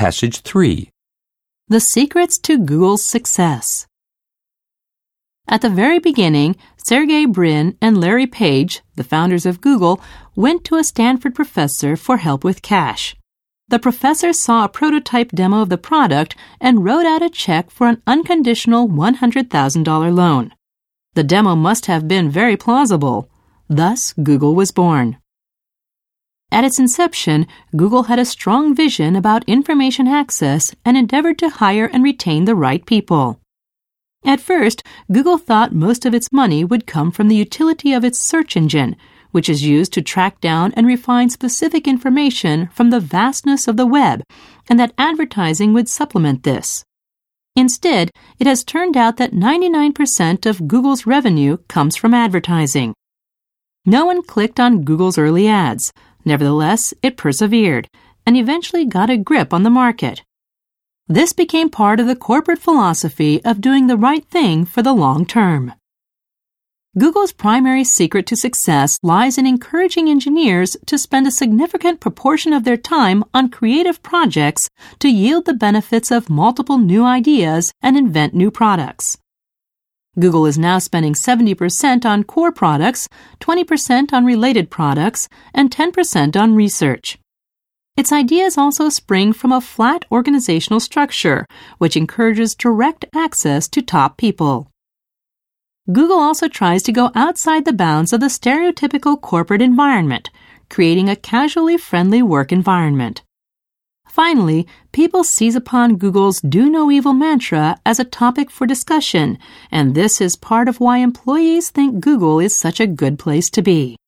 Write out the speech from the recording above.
Passage 3. The secrets to Google's success. At the very beginning, Sergey Brin and Larry Page, the founders of Google, went to a Stanford professor for help with cash. The professor saw a prototype demo of the product and wrote out a check for an unconditional $100,000 loan. The demo must have been very plausible. Thus, Google was born. At its inception, Google had a strong vision about information access and endeavored to hire and retain the right people. At first, Google thought most of its money would come from the utility of its search engine, which is used to track down and refine specific information from the vastness of the web, and that advertising would supplement this. Instead, it has turned out that 99% of Google's revenue comes from advertising. No one clicked on Google's early ads. Nevertheless, it persevered and eventually got a grip on the market. This became part of the corporate philosophy of doing the right thing for the long term. Google's primary secret to success lies in encouraging engineers to spend a significant proportion of their time on creative projects to yield the benefits of multiple new ideas and invent new products. Google is now spending 70% on core products, 20% on related products, and 10% on research. Its ideas also spring from a flat organizational structure, which encourages direct access to top people. Google also tries to go outside the bounds of the stereotypical corporate environment, creating a casually friendly work environment. Finally, people seize upon Google's do no evil mantra as a topic for discussion, and this is part of why employees think Google is such a good place to be.